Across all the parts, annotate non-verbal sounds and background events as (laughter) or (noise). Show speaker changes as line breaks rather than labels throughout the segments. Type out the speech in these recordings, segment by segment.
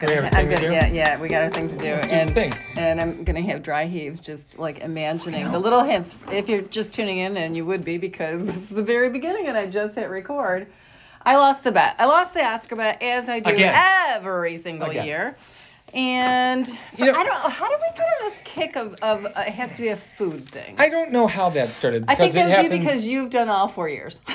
I'm gonna.
have a
I'm
to
gonna.
do?
Yeah, yeah. We got our thing to do,
Let's do
and
thing.
and I'm gonna have dry heaves. Just like imagining the little hints. If you're just tuning in, and you would be because this is the very beginning, and I just hit record. I lost the bet. I lost the Oscar bet, as I do
Again.
every single
Again.
year. And
You know-
I don't how did we get on this kick of, of uh, it has to be a food thing.
I don't know how that started.
I think
because it
that's you because you've done all four years. (laughs)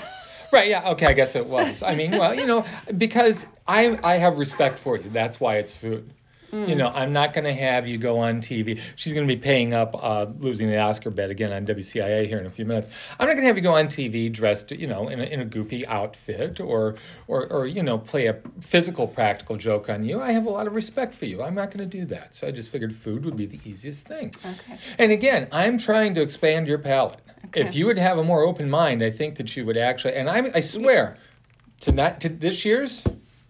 Right, yeah, okay, I guess it was. I mean, well, you know, because I I have respect for you. That's why it's food. You know, I'm not going to have you go on TV. She's going to be paying up, uh, losing the Oscar bet again on WCIA here in a few minutes. I'm not going to have you go on TV dressed, you know, in a, in a goofy outfit or, or, or, you know, play a physical, practical joke on you. I have a lot of respect for you. I'm not going to do that. So I just figured food would be the easiest thing.
Okay.
And again, I'm trying to expand your palate. If you would have a more open mind, I think that you would actually. And I, I swear, to not to this year's,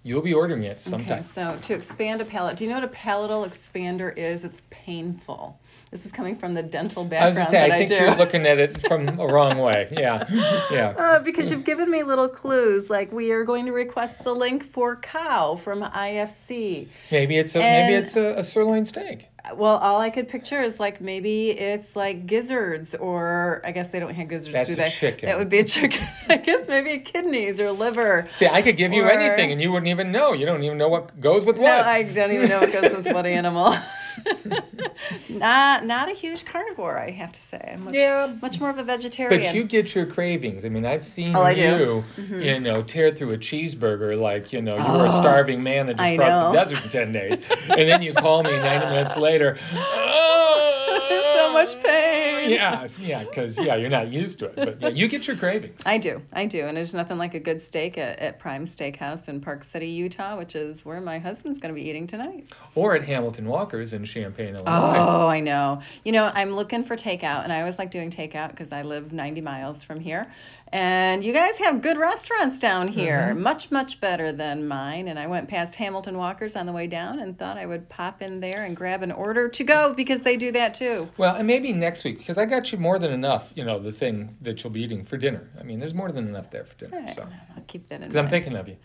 you'll be ordering it
Okay,
sometime.
so to expand a palate, do you know what a palatal expander is? It's painful. This is coming from the dental
I was
background
say,
that
I
I,
think
do.
you're looking at it from a wrong way. Yeah, (laughs) yeah.
Uh, because you've given me little clues, like we are going to request the link for cow from IFC.
Maybe it's a maybe it's a, a sirloin steak.
Well, all I could picture is like maybe it's like gizzards, or I guess they don't have gizzards,
That's
do
a
they?
chicken.
That would be a chicken. (laughs) I guess maybe kidneys or liver.
See, I could give you
Or-
anything, and you wouldn't even know. You don't even know what goes with what. No.
I don't even know what goes with what (laughs) animal. (laughs) not not a huge carnivore, I have to say. I'm much,
Yeah.
much more of a vegetarian.
But you get your cravings. I mean, I've seen
Oh,
you.
Mm-hmm.
you know, tear through a cheeseburger like you know you were a starving man that just
Oh, I
crossed
know.
the desert for ten days, and then you call me ninety minutes later.
Oh, (laughs) so much pain.
Yeah, yeah, because yeah, you're not used to it, but yeah, you get your cravings.
I do, I do, and there's nothing like a good steak at, at Prime Steakhouse in Park City, Utah, which is where my husband's going to be eating tonight.
Or at Hamilton Walker's in Champaign, Illinois.
Oh, I know. You know, I'm looking for takeout, and I always like doing takeout because I live 90 miles from here. And you guys have good restaurants down here, mm-hmm. much, much better than mine. And I went past Hamilton Walker's on the way down and thought I would pop in there and grab an order to go because they do that too.
Well, and maybe next week because I got you more than enough. You know, the thing that you'll be eating for dinner. I mean, there's more than enough there for dinner.
Right,
So,
I'll keep that in
because I'm thinking of you.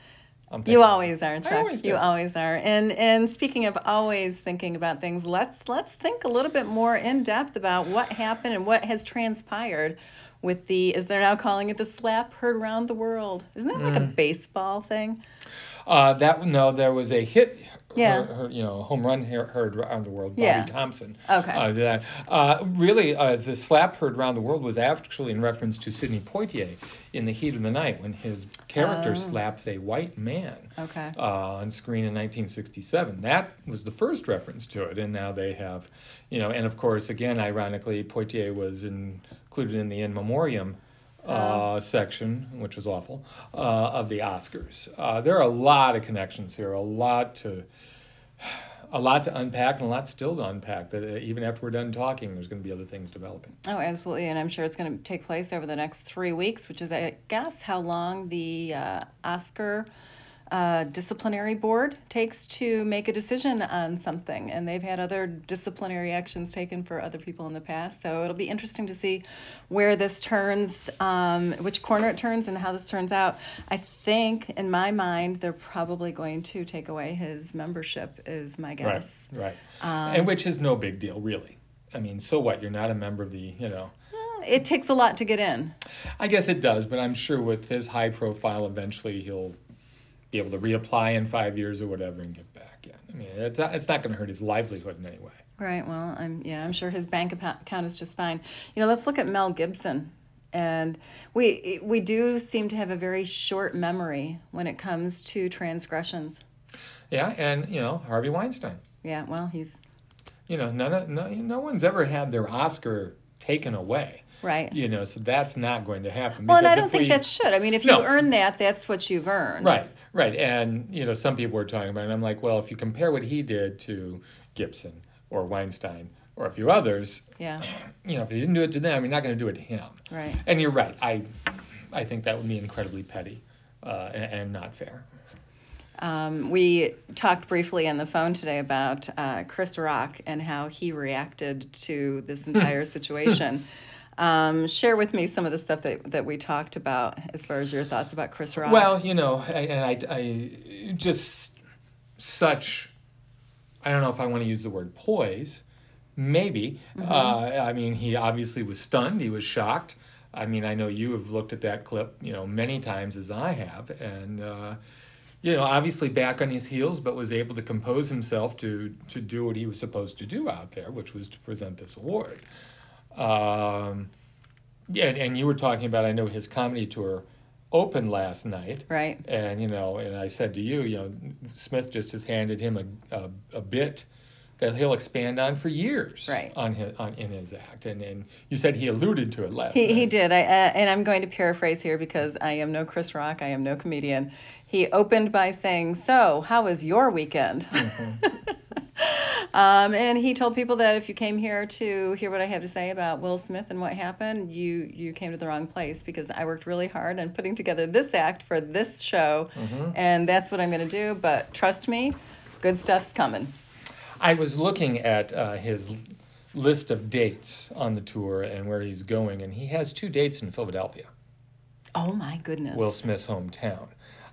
Thinking
You always are, Chuck.
always
you always are. And and speaking of always thinking about things, let's let's think a little bit more in depth about what happened and what has transpired with the as they're now calling it the slap heard around the world. Isn't that like a
Mm.
baseball thing?
Uh, that no, there was a hit.
Yeah.
Her, her, you know, home run he- heard around the world. Bobby
Yeah.
Thomson.
Okay.
Uh, that. Uh, really, uh, the slap heard around the world was actually in reference to Sidney Poitier in The Heat of the Night when his character
Oh.
slaps a white man.
Okay.
Uh, on screen in 1967. That was the first reference to it, and now they have, you know, and of course, again, ironically, Poitier was included in the in memoriam uh, section, which was awful, uh, of the Oscars. Uh, there are a lot of connections here, a lot to. A lot to unpack and a lot still to unpack. That uh, even after we're done talking, there's going to be other things developing.
Oh, absolutely. And I'm sure it's going to take place over the next three weeks, which is, I guess, how long the uh, Oscar uh, disciplinary board takes to make a decision on something. And they've had other disciplinary actions taken for other people in the past. So it'll be interesting to see where this turns, um, which corner it turns, and how this turns out. I think, in my mind, they're probably going to take away his membership, is my guess.
Right, right.
Um,
and which is no big deal, really. I mean, so what? You're not a member of the, you know.
It takes a lot to get in.
I guess it does, but I'm sure with his high profile, eventually he'll be able to reapply in five years or whatever and get back in. I mean, it's not, it's not going to hurt his livelihood in any way.
Right. Well, I'm yeah. I'm sure his bank account is just fine. You know, let's look at Mel Gibson, and we we do seem to have a very short memory when it comes to transgressions.
Yeah, and you know Harvey Weinstein.
Yeah. Well, he's
You know, none of, no no one's ever had their Oscar taken away.
right.
You know, so that's not going to happen.
well, and I don't think
we-
that should. I mean, if
No.
you earn that, that's what you've earned.
Right, right. And, you know, some people were talking about it, and I'm like, well, if you compare what he did to Gibson or Weinstein or a few others,
Yeah. (clears throat)
you know, if he didn't do it to them, you're not going to do it to him.
Right.
And you're right. I, I think that would be incredibly petty uh, and, and not fair.
Um, we talked briefly on the phone today about uh, Chris Rock and how he reacted to
Hmm.
this entire (laughs) situation. um, share with me some of the stuff that, that we talked about as far as your thoughts about Chris Rock.
Well, you know, I- and I, I just such I don't know if I want to use the word poise. Maybe.
Mm-hmm.
Uh, I mean, he obviously was stunned. He was shocked. I mean, I know you have looked at that clip, you know, many times as I have, and uh, you know, obviously back on his heels, but was able to compose himself to to do what he was supposed to do out there, which was to present this award. Um, yeah, and you were talking about, I know his comedy tour opened last night.
Right.
And, you know, and I said to you, you know, Smith just has handed him a, a, a bit that he'll expand on for years
Right.
on his, on, in his act. And, and you said he alluded to it last
He,
night.
he did. I, uh, and I'm going to paraphrase here because I am no Chris Rock. I am no comedian. He opened by saying, So, how was your weekend? (laughs) um, and he told people that if you came here to hear what I have to say about Will Smith and what happened, you, you came to the wrong place because I worked really hard on putting together this act for this show. And that's what I'm going to do. But trust me, good stuff's coming.
I was looking at uh, his list of dates on the tour and where he's going, and he has two dates in Philadelphia.
Oh my goodness.
Will Smith's hometown.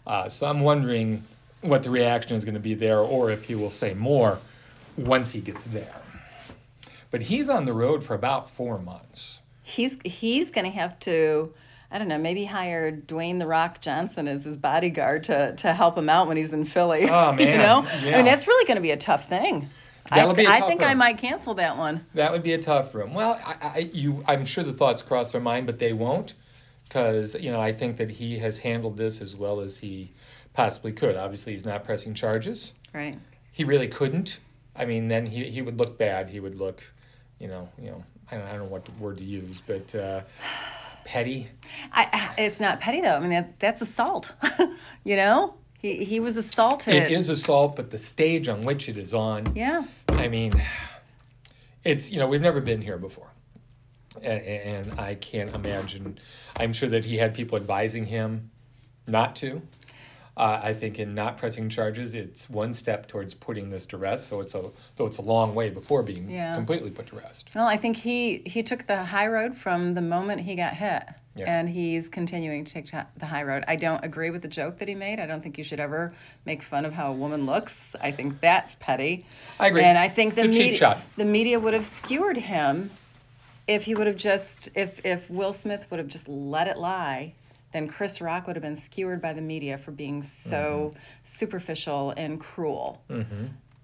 Uh, so I'm wondering what the reaction is going to be there, or if he will say more once he gets there. But he's on the road for about four months.
he's he's going to have to I don't know, maybe hire Dwayne the Rock Johnson as his bodyguard to to help him out when he's in Philly.
Oh, (laughs)
you
man,
know, I mean that's really going to be a tough thing.
That'll
I,
be
I think I might cancel that one.
That would be a tough room. Well, I, I, you, I'm sure the thoughts cross their mind, but they won't, because you know I think that he has handled this as well as he possibly could. Obviously, he's not pressing charges.
Right.
He really couldn't. I mean, then he, he would look bad. He would look, you know, you know, I don't, I don't know what word to use, but uh, petty.
I, it's not petty though. I mean that, that's assault. (laughs) you know, he he was assaulted.
It is assault, but the stage on which it is on,
Yeah.
I mean, it's you know we've never been here before, and, and I can't imagine. I'm sure that he had people advising him not to. Uh, I think in not pressing charges, it's one step towards putting this to rest. So it's a though it's a long way before being
Yeah.
completely put to rest.
Well, I think he he took the high road from the moment he got hit.
Yeah.
And he's continuing to take the high road. I don't agree with the joke that he made. I don't think you should ever make fun of how a woman looks. I think that's petty.
I agree.
And I think the
It's cheap
media, the media would have skewered him if he would have just if if Will Smith would have just let it lie. Then Chris Rock would have been skewered by the media for being so
Mm-hmm.
superficial and cruel.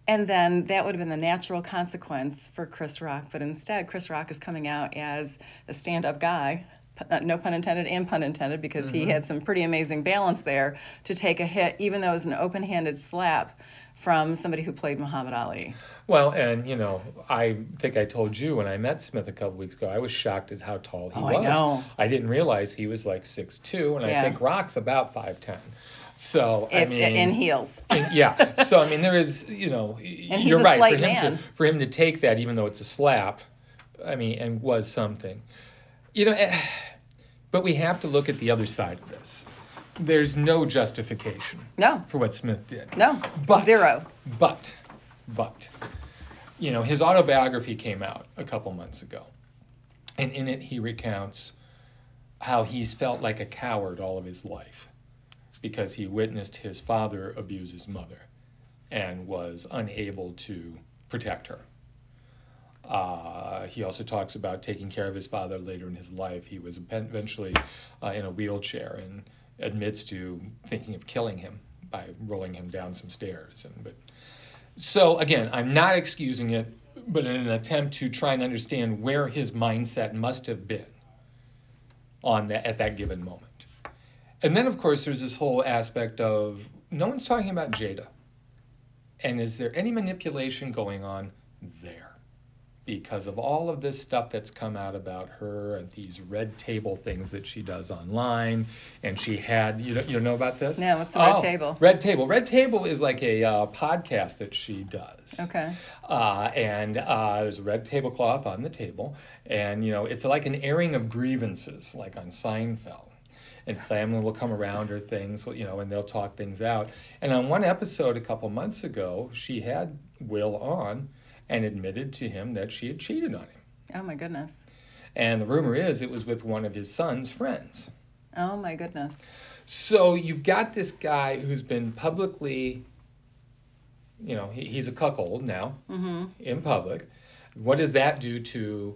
And then that would have been the natural consequence for Chris Rock. But instead, Chris Rock is coming out as a stand up guy, uh, no pun intended and pun intended, because he had some pretty amazing balance there to take a hit, even though it was an open handed slap from somebody who played Muhammad Ali.
Well, and you know, I think I told you when I met Smith a couple weeks ago, I was shocked at how tall he
Oh, I
was.
know.
I didn't realize he was like six two, and
Yeah.
I think Rock's about five ten. So I mean,
in heels. (laughs)
Yeah. So I mean, there is, you know,
And he's
you're
a
right.
slight
for him
man.
to for him to take that, even though it's a slap, I mean, and was something, you know. eh, But we have to look at the other side of this. There's no justification
No,
for what Smith did.
no,
But-
zero.
But, but, you know, his autobiography came out a couple months ago, and in it he recounts how he's felt like a coward all of his life because he witnessed his father abuse his mother and was unable to protect her. Uh, he also talks about taking care of his father later in his life. He was eventually uh, in a wheelchair and admits to thinking of killing him by rolling him down some stairs. And but so again, I'm not excusing it, but in an attempt to try and understand where his mindset must have been on that at that given moment. And then of course there's this whole aspect of no one's talking about Jada. And is there any manipulation going on there? Because of all of this stuff that's come out about her and these red table things that she does online, and she had you don't, you don't know about this?
No, what's the Red
Oh,
Table?
Red Table. Red Table is like a uh, podcast that she does.
Okay.
Uh, and uh, there's a red tablecloth on the table, and you know it's like an airing of grievances, like on Seinfeld. And family will come around or things, you know, and they'll talk things out. And on one episode a couple months ago, she had Will on and admitted to him that she had cheated on him.
Oh my goodness.
And the rumor is it was with one of his son's friends.
Oh my goodness.
So you've got this guy who's been publicly you know, he, he's a cuckold now mm-hmm. in public. What does that do to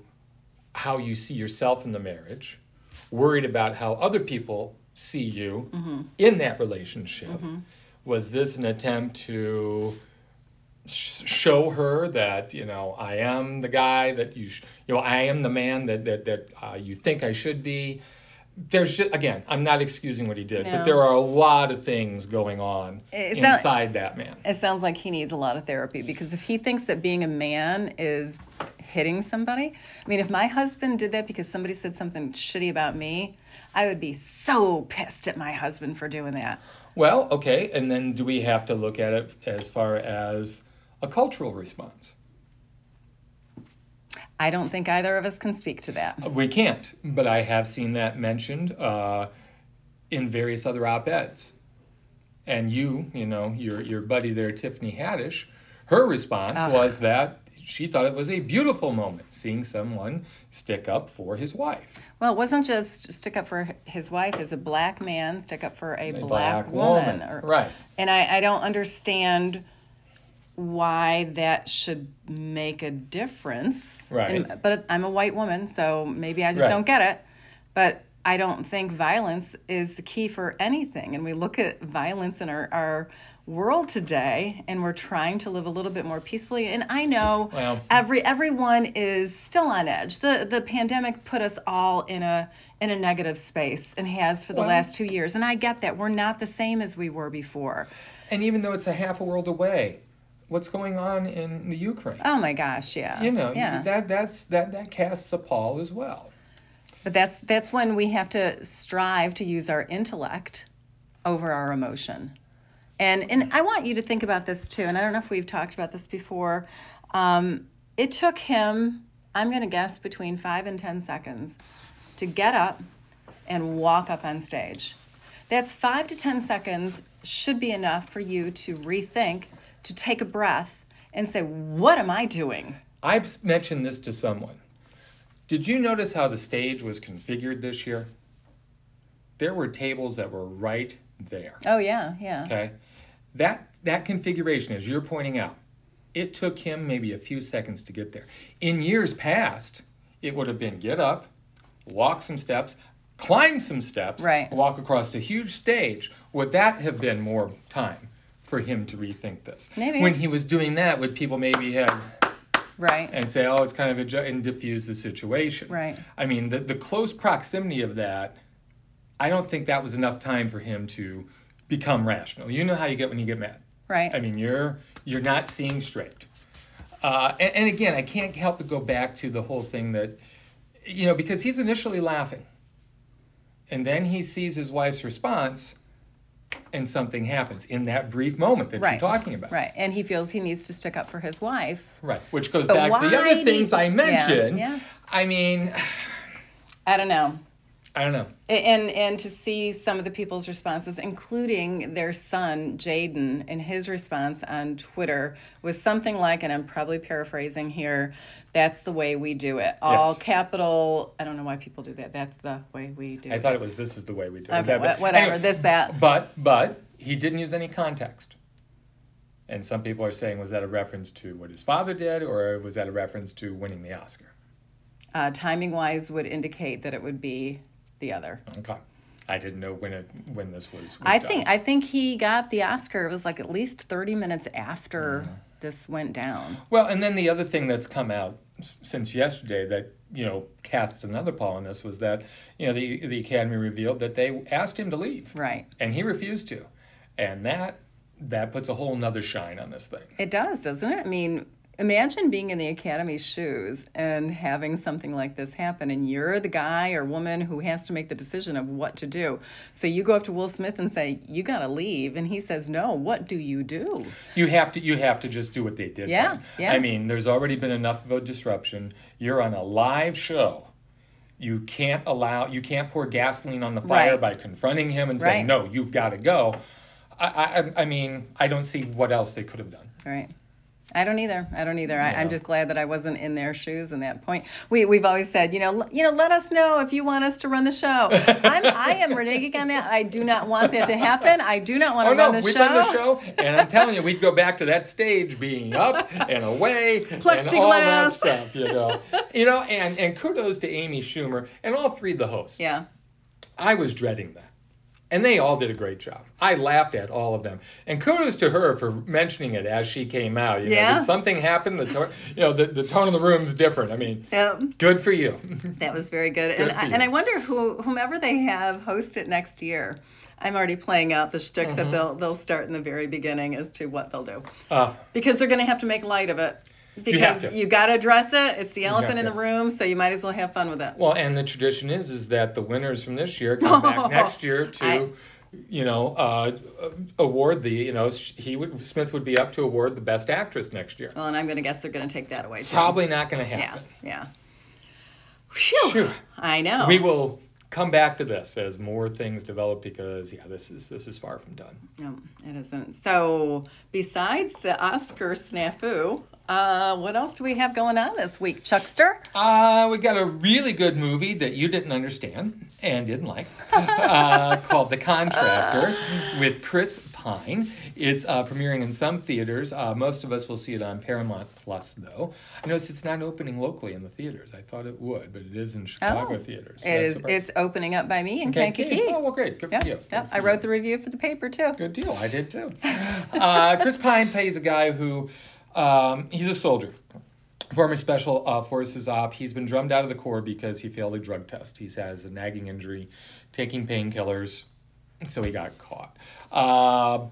how you see yourself in the marriage? Worried about how other people see you mm-hmm. in that relationship. Mm-hmm. Was this an attempt to show her that you know I am the guy that you sh- you know I am the man that that that uh, you think I should be? There's just again, I'm not excusing what he did, but there are a lot of things going on
not-
inside that man.
It sounds like he needs a lot of therapy because if he thinks that being a man is hitting somebody, I mean, if my husband did that because somebody said something shitty about me, I would be so pissed at my husband for doing that.
Well, okay, and then do we have to look at it as far as a cultural response?
I don't think either of us can speak to that.
We can't, but I have seen that mentioned uh, in various other op-eds. And you, you know, your your buddy there, Tiffany Haddish, her response
Ugh.
was that she thought it was a beautiful moment seeing someone stick up for his wife.
Well, it wasn't just stick up for his wife as a black man, stick up for a,
A
black, woman. or-
right?
And I, I don't understand why that should make a difference.
Right.
And- but I'm a white woman, so maybe I just
Right.
don't get it. But I don't think violence is the key for anything. And we look at violence in our, our world today and we're trying to live a little bit more peacefully. And I know
Well-
every everyone is still on edge. The the pandemic put us all in a in a negative space and has for the
Well-
last two years. And I get that. We're not the same as we were before.
And even though it's a half a world away, what's going on in the Ukraine?
Oh my gosh, yeah.
you know,
yeah.
that that's that that casts a pall as well.
But that's that's when we have to strive to use our intellect over our emotion. And and I want you to think about this too. And I don't know if we've talked about this before. Um, it took him, I'm going to guess, between five and ten seconds to get up and walk up on stage. That's five to ten seconds should be enough for you to rethink, to take a breath, and say, "What am I doing?"
I've mentioned this to someone. Did you notice how the stage was configured this year? There were tables that were right there.
Oh yeah, yeah.
Okay. That that configuration, as you're pointing out, it took him maybe a few seconds to get there. In years past, it would have been get up, walk some steps, climb some steps,
Right.
walk across a huge stage. Would that have been more time for him to rethink this?
Maybe.
When he was doing that, would people maybe have
Right.
and say, oh, it's kind of a ju- and diffuse the situation.
Right.
I mean, the, the close proximity of that, I don't think that was enough time for him to become rational. You know how you get when you get mad.
Right.
I mean, you're you're not seeing straight. Uh, and, and again, I can't help but go back to the whole thing that, you know, because he's initially laughing, and then he sees his wife's response, and something happens in that brief moment that
right.
you're talking about.
Right. And he feels he needs to stick up for his wife.
Right. Which goes
But
back to the other things
do-
I
yeah,
mentioned.
yeah.
I mean,
I don't know.
I don't know.
And and to see some of the people's responses, including their son Jaden, and his response on Twitter was something like, and I'm probably paraphrasing here, "That's the way we do it." All
Yes.
capital. I don't know why people do that. That's the way we do
I
it.
I thought it was this is the way we do it.
Okay,
That- but
whatever.
anyway,
this that.
But but he didn't use any context. And some people are saying, was that a reference to what his father did, or was that a reference to winning the Oscar?
Uh, timing wise, would indicate that it would be the other.
Okay, I didn't know when it when this was. was
I
done.
think I think he got the Oscar. It was like at least 30 minutes after
Mm-hmm.
this went down.
Well, and then the other thing that's come out since yesterday that you know casts another pall on this was that you know the the Academy revealed that they asked him to leave,
Right.
and he refused to, and that that puts a whole nother shine on this thing.
It does, doesn't it? I mean, imagine being in the Academy's shoes and having something like this happen, and you're the guy or woman who has to make the decision of what to do. So you go up to Will Smith and say, "You got to leave," and he says, "No. What do you do?"
You have to you have to just do what they did.
Yeah,
then.
yeah.
I mean, there's already been enough of a disruption. You're on a live show. You can't allow you can't pour gasoline on the fire
Right.
by confronting him and
Right.
saying, "No, you've got to go." I, I I mean, I don't see what else they could have done.
Right. I don't either. I don't either. I, I'm just glad that I wasn't in their shoes in that point. We we've always said, you know, l- you know, let us know if you want us to run the show. (laughs) I'm I am reneging on that. I do not want that to happen. I do not want to
Oh no,
run the
we
show.
run the show, and I'm telling you, we'd go back to that stage being up and away and all that
Plexiglass.
stuff, you know. You know, and and kudos to Amy Schumer and all three of the hosts.
Yeah.
I was dreading that. And they all did a great job. I laughed at all of them. And kudos to her for mentioning it as she came out. You know,
Yeah.
did something happen? The to- you know, the, the tone of the room's different. I mean,
Yep.
good for you.
That was very good.
Good
and I,
you.
and I wonder who whomever they have host it next year. I'm already playing out the shtick
Mm-hmm.
that they'll they'll start in the very beginning as to what they'll do
Uh,
because they're going to have to make light of it. Because
to.
you, got to address it. It's the elephant in the room, so you might as well have fun with it.
well, and the tradition is is that the winners from this year come back (laughs) next year to,
I-
you know, uh, award the, you know, he would Smith would be up to award the best actress next year.
Well, and I'm going to guess they're going to take that away too.
Probably not going to
Yeah,
happen.
yeah. Phew.
Phew.
I know.
We will come back to this as more things develop because yeah, this is this is far from done.
No, it isn't. So, besides the Oscar snafu, uh, what else do we have going on this week, Chuckster?
Uh, we got a really good movie that you didn't understand and didn't like (laughs) uh, called The Contractor with Chris Pine. It's uh, premiering in some theaters. Uh, most of us will see it on Paramount Plus, though. I noticed it's not opening locally in the theaters. I thought it would, but it is in Chicago
Oh,
theaters. so
It is. It's opening up by me in
Okay,
Kankakee.
Oh, well, great. Good for
Yep,
you.
yep.
Good for
I wrote the review for the paper too.
Good deal. I did too. Uh, Chris Pine plays a guy who um, he's a soldier, former special uh, forces op. He's been drummed out of the corps because he failed a drug test. He has a nagging injury, taking painkillers, so he got caught. Uh,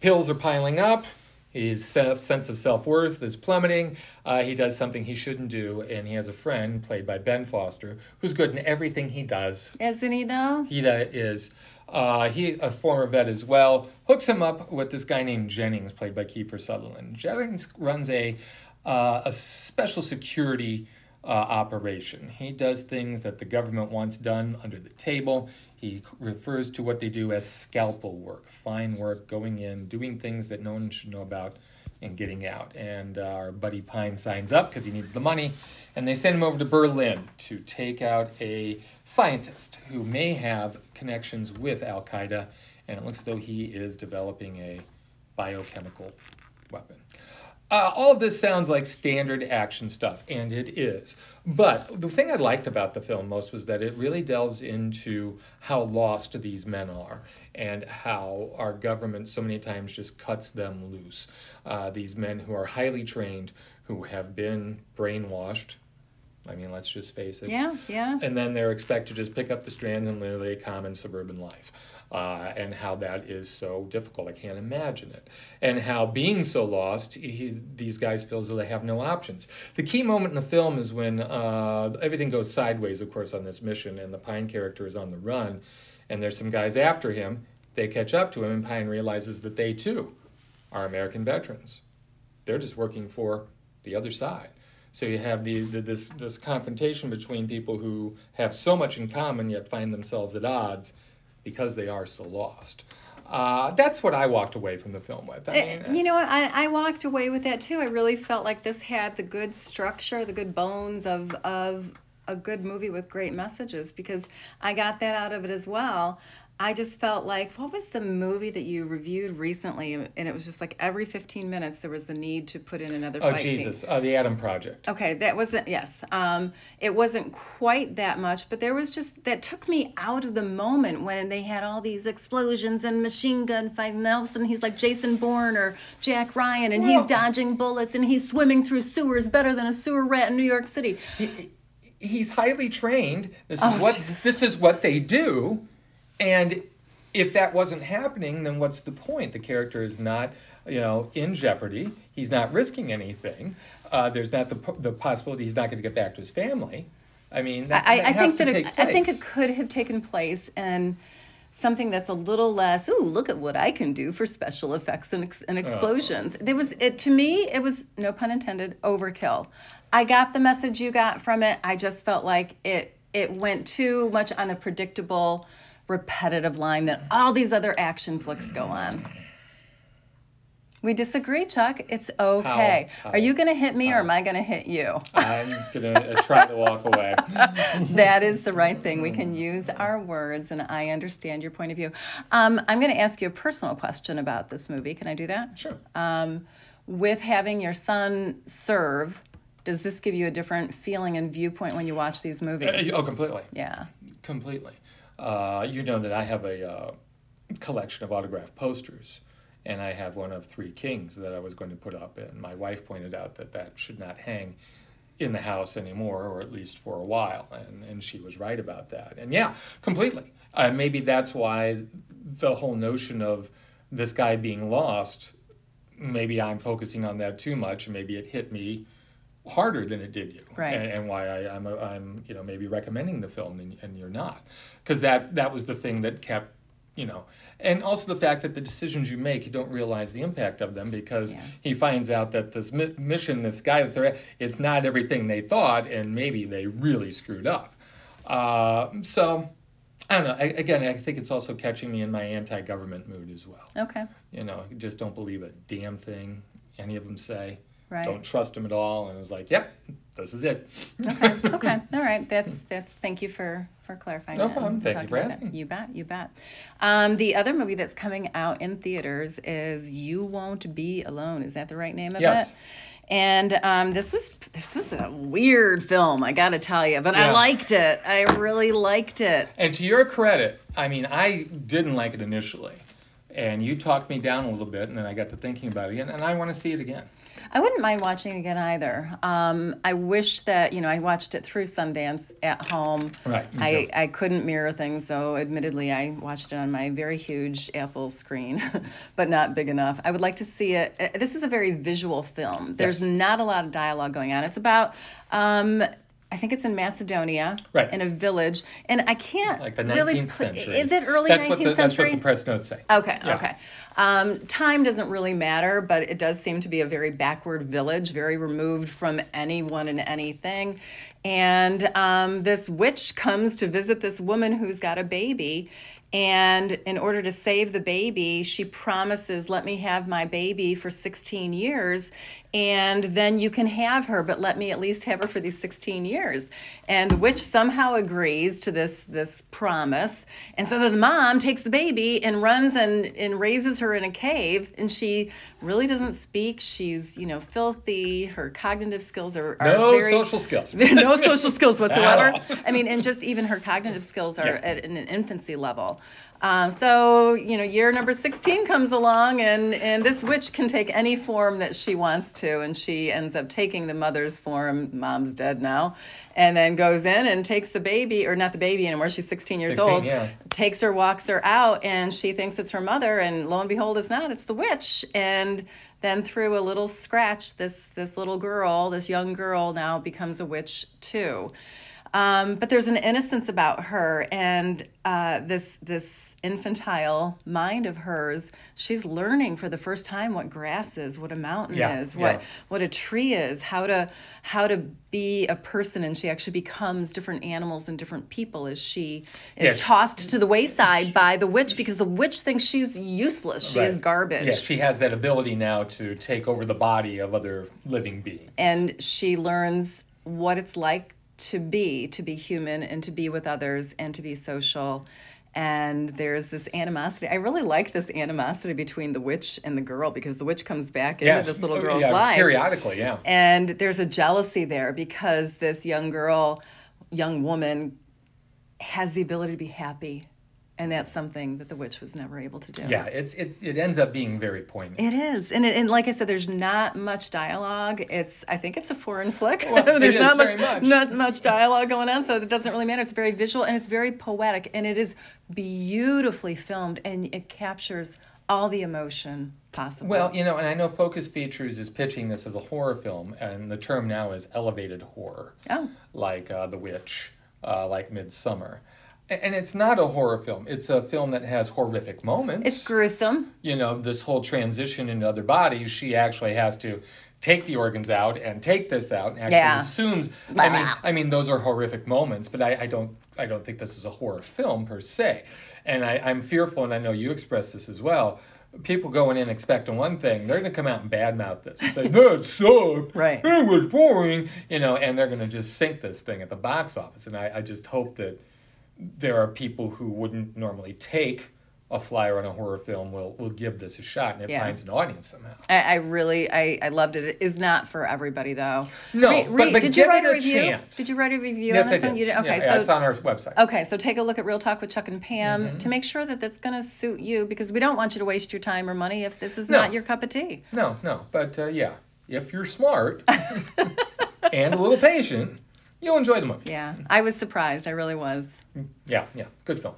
pills are piling up. His se- sense of self worth is plummeting. Uh, he does something he shouldn't do, and he has a friend played by Ben Foster who's good in everything he does.
Isn't he though?
He uh, is. Uh, he a former vet as well. Hooks him up with this guy named Jennings, played by Kiefer Sutherland. Jennings runs a uh, a special security uh, operation. He does things that the government wants done under the table. He refers to what they do as scalpel work, fine work, going in, doing things that no one should know about, and getting out. And uh, our buddy Pine signs up because he needs the money, and they send him over to Berlin to take out a scientist who may have connections with Al Qaeda, and it looks as though he is developing a biochemical weapon. Uh, all of this sounds like standard action stuff, and it is. But the thing I liked about the film most was that it really delves into how lost these men are and how our government so many times just cuts them loose. Uh, these men who are highly trained, who have been brainwashed. I mean, let's just face it
Yeah, yeah.
and then they're expected to just pick up the strands and live a common suburban life. Uh, and how that is so difficult. I can't imagine it. And how being so lost, he, these guys feel as though they have no options. The key moment in the film is when uh, everything goes sideways, of course, on this mission, and the Pine character is on the run, and there's some guys after him. They catch up to him, and Pine realizes that they too are American veterans. They're just working for the other side. So you have the, the this this confrontation between people who have so much in common yet find themselves at odds because they are so lost. Uh, that's what I walked away from the film with. I
Uh,
mean,
you know. I, I walked away with that too. I really felt like this had the good structure, the good bones of of a good movie with great messages because I got that out of it as well. I just felt like what was the movie that you reviewed recently, and it was just like every fifteen minutes there was the need to put in another
oh
fight scene.
Jesus, uh, the Adam Project.
Okay, that wasn't yes. Um, it wasn't quite that much, but there was just that took me out of the moment when they had all these explosions and machine gun fighting. And all of a sudden, he's like Jason Bourne or Jack Ryan, and
Well-
he's dodging bullets and he's swimming through sewers better than a sewer rat in New York City.
He, He's highly trained. This is
Oh,
what
Jesus.
this is what they do, and if that wasn't happening, then what's the point? The character is not, you know, in jeopardy. He's not risking anything. Uh, there's not the the possibility he's not going to get back to his family. I mean, that,
I,
that
I
has
think
to
that
take
it, I think it could have taken place and something that's a little less. Ooh, look at what I can do for special effects and, ex-
Oh.
and explosions. There was it to me. It was no pun intended overkill. I got the message you got from it. I just felt like it it went too much on the predictable, repetitive line that all these other action flicks go on. We disagree, Chuck. It's okay.
How?
Are you going to hit me or am I going to hit you?
I'm gonna uh, try to walk away. (laughs)
that is the right thing. We can use our words, and I understand your point of view. Um, I'm going to ask you a personal question about this movie. Can I do that?
Sure.
Um, with having your son serve, does this give you a different feeling and viewpoint when you watch these movies?
oh, completely.
Yeah.
Completely. Uh, you know that I have a uh, collection of autographed posters, and I have one of Three Kings that I was going to put up. And my wife pointed out that that should not hang in the house anymore, or at least for a while. And, and she was right about that. And yeah, completely. Uh, maybe that's why the whole notion of this guy being lost, maybe I'm focusing on that too much, and maybe it hit me harder than it did you,
Right.
and, and why I, I'm, a, I'm, you know, maybe recommending the film and, and you're not, because that that was the thing that kept, you know, and also the fact that the decisions you make, you don't realize the impact of them because
Yeah.
he finds out that this mi- mission, this guy that they're, at, it's not everything they thought, and maybe they really screwed up. Uh, so. I don't know. I, again, I think it's also catching me in my anti-government mood as well.
Okay.
You know, just don't believe a damn thing any of them say.
Right.
Don't trust him at all. And it's like, yep, this is it.
okay. (laughs) Okay. All right. That's that's. Thank you for for clarifying.
No problem. Thank you for asking.
You bet. You bet. Um, the other movie that's coming out in theaters is "You Won't Be Alone." Is that the right name of
Yes.
it? And um, this was this was a weird film, I got to tell you, but I liked it. I really liked it.
And to your credit, I mean, I didn't like it initially. And you talked me down a little bit, and then I got to thinking about it again, and I want to see it again.
I wouldn't mind watching it again either. Um, I wish that you know I watched it through Sundance at home.
Right,
I. I couldn't mirror things, so admittedly I watched it on my very huge Apple screen, (laughs) but not big enough. I would like to see it. uh, This is a very visual film. There's
Yes.
not a lot of dialogue going on. It's about. Um, I think it's in Macedonia,
Right.
in a village, and I can't
Like the 19th
really.
century.
Is it early
that's
19th
what the, That's
century?
what the press notes say.
Okay,
Yeah.
okay. Um, time doesn't really matter, but it does seem to be a very backward village, very removed from anyone and anything. And um, this witch comes to visit this woman who's got a baby. And in order to save the baby, she promises, let me have my baby for 16 years, and then you can have her, but let me at least have her for these 16 years. And the witch somehow agrees to this, this promise. And so the mom takes the baby and runs and, and raises her in a cave, and she really doesn't speak. She's, you know, filthy. Her cognitive skills are, are
No
very
social skills. (laughs)
no social skills (laughs) whatsoever. I mean, and just even her cognitive skills are
Yeah.
at an infancy level. Um, so you know, year number sixteen comes along, and and this witch can take any form that she wants to, and she ends up taking the mother's form. Mom's dead now, and then goes in and takes the baby, or not the baby anymore. She's sixteen years
16,
old.
yeah.
Takes her, walks her out, and she thinks it's her mother, and lo and behold, it's not. It's the witch, and then through a little scratch, this this little girl, this young girl, now becomes a witch too. Um, but there's an innocence about her, and uh, this this infantile mind of hers. She's learning for the first time what grass is, what a mountain
Yeah,
is, what
yeah.
what a tree is, how to how to be a person, and she actually becomes different animals and different people as she is
Yeah, she-
tossed to the wayside by the witch because the witch thinks she's useless. She is garbage.
Yeah, she has that ability now to take over the body of other living beings.
and she learns what it's like to be to be human and to be with others and to be social. And there's this animosity. I really like this animosity between the witch and the girl because the witch comes back into this little
oh,
girl's
yeah,
life.
Periodically, yeah.
and there's a jealousy there because this young girl young woman has the ability to be happy and that's something that the witch was never able to do
Yeah, it's it, it ends up being very poignant.
it is, and it, and like I said, there's not much dialogue. It's I think it's a foreign flick.
Well, (laughs)
there's not much,
much.
not much dialogue going on, so it doesn't really matter. It's very visual and it's very poetic, and it is beautifully filmed, and it captures all the emotion possible.
Well, you know, and I know Focus Features is pitching this as a horror film, and the term now is elevated horror,
oh,
like uh, The Witch, uh, like Midsommar. And it's not a horror film. It's a film that has horrific moments.
it's gruesome.
you know, this whole transition into other bodies. She actually has to take the organs out and take this out and actually
Yeah.
assumes. I mean, I mean, those are horrific moments, but I, I don't, I don't think this is a horror film per se. And I, I'm fearful, and I know you expressed this as well. people going in expecting one thing, they're going to come out and badmouth this and say that (laughs) sucked,
Right.
It was boring, you know, and they're going to just sink this thing at the box office. And I, I just hope that there are people who wouldn't normally take a flyer on a horror film will will give this a shot and it
Yeah.
finds an audience somehow.
I, I really, I, I loved it. It is not for everybody though.
No,
Re-
but- but
did you write
it
a review?
chance.
Did you write a review
yes,
on
I
this
did.
one? You did. Okay,
yeah, yeah, it's on our website.
okay, so take a look at Real Talk with Chuck and Pam
Mm-hmm.
to make sure that that's going to suit you because we don't want you to waste your time or money if this is
No.
not your cup of tea.
No, no, but uh, yeah, if you're smart (laughs) and a little patient, you'll enjoy the movie.
Yeah, I was surprised. I really was.
Yeah, yeah, good film.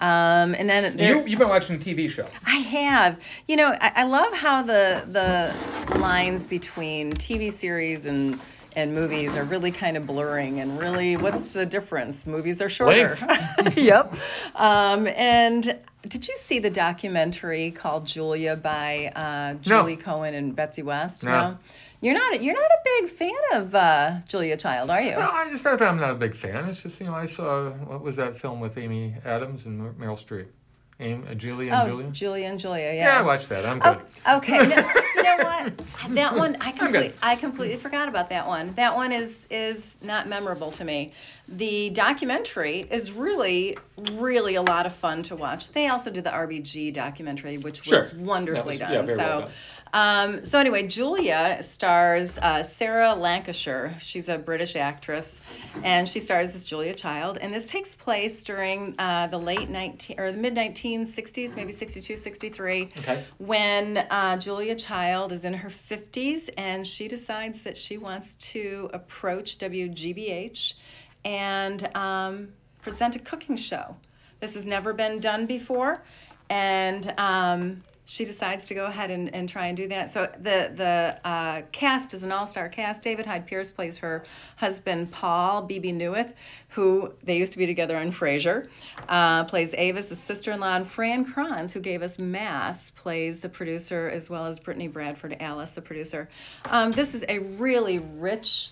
Um, and then there,
You you've been watching TV show.
I have. You know, I, I love how the the lines between TV series and and movies are really kind of blurring and really what's the difference? Movies are shorter. (laughs) yep. Um, and did you see the documentary called Julia by uh,
No.
Julie Cohen and Betsy West?
No.
You're not you're not a big fan of uh, Julia Child, are you?
No, I just thought I'm not a big fan. It's just you know I saw what was that film with Amy Adams and Meryl Streep, Amy, uh, Julie and
Oh,
Julia.
Julia and Julia, yeah.
Yeah, I watched that. I'm good.
Oh, okay. No, you know what? (laughs) That one I completely I completely forgot about that one. That one is is not memorable to me. The documentary is really really a lot of fun to watch. They also did the RBG documentary, which
Sure.
was wonderfully
That was- yeah,
done.
very well
so.
done.
Um, so anyway, Julia stars uh, Sarah Lancashire. She's a British actress, and she stars as Julia Child. And this takes place during uh, the late 19 or the mid 1960s, maybe 62, 63,
Okay.
when uh, Julia Child is in her 50s and she decides that she wants to approach WGBH and um, present a cooking show. This has never been done before, and um, she decides to go ahead and, and try and do that. So the the uh, cast is an all star cast. David Hyde Pierce plays her husband Paul. Bebe Neuwirth, who they used to be together on Frasier, uh, plays Avis, the sister in law. And Fran Kranz, who gave us Mass, plays the producer as well as Brittany Bradford Alice, the producer. Um, this is a really rich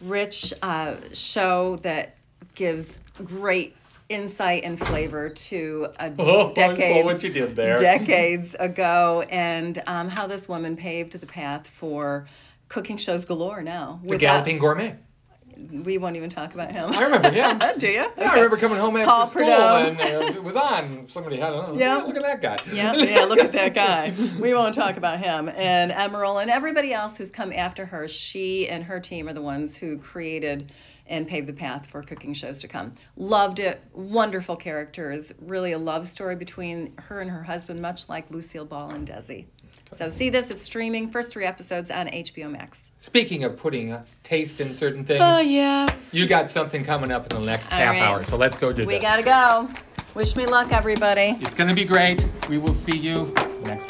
rich uh, show that gives great insight and flavor to a (laughs)
Oh,
decades,
what you did there.
decades ago and um, how this woman paved the path for cooking shows galore now.
The Galloping Gourmet.
we won't even talk about him.
I remember, yeah. (laughs)
Do you?
Yeah, I remember coming home after
Paul
school and uh, it was on. Somebody had, oh,
Yeah.
look at that guy.
Yeah, yeah, look at that guy. (laughs) We won't talk about him. And Emeril and everybody else who's come after her, she and her team are the ones who created and paved the path for cooking shows to come. Loved it. Wonderful characters. Really a love story between her and her husband, much like Lucille Ball and Desi. So see this, it's streaming, first three episodes on HBO Max.
Speaking of putting a taste in certain things,
Oh, yeah.
you got something coming up in the next
All
half
right.
hour. So let's go do
We
this.
gotta go. Wish me luck, everybody.
It's going to be great. We will see you next week.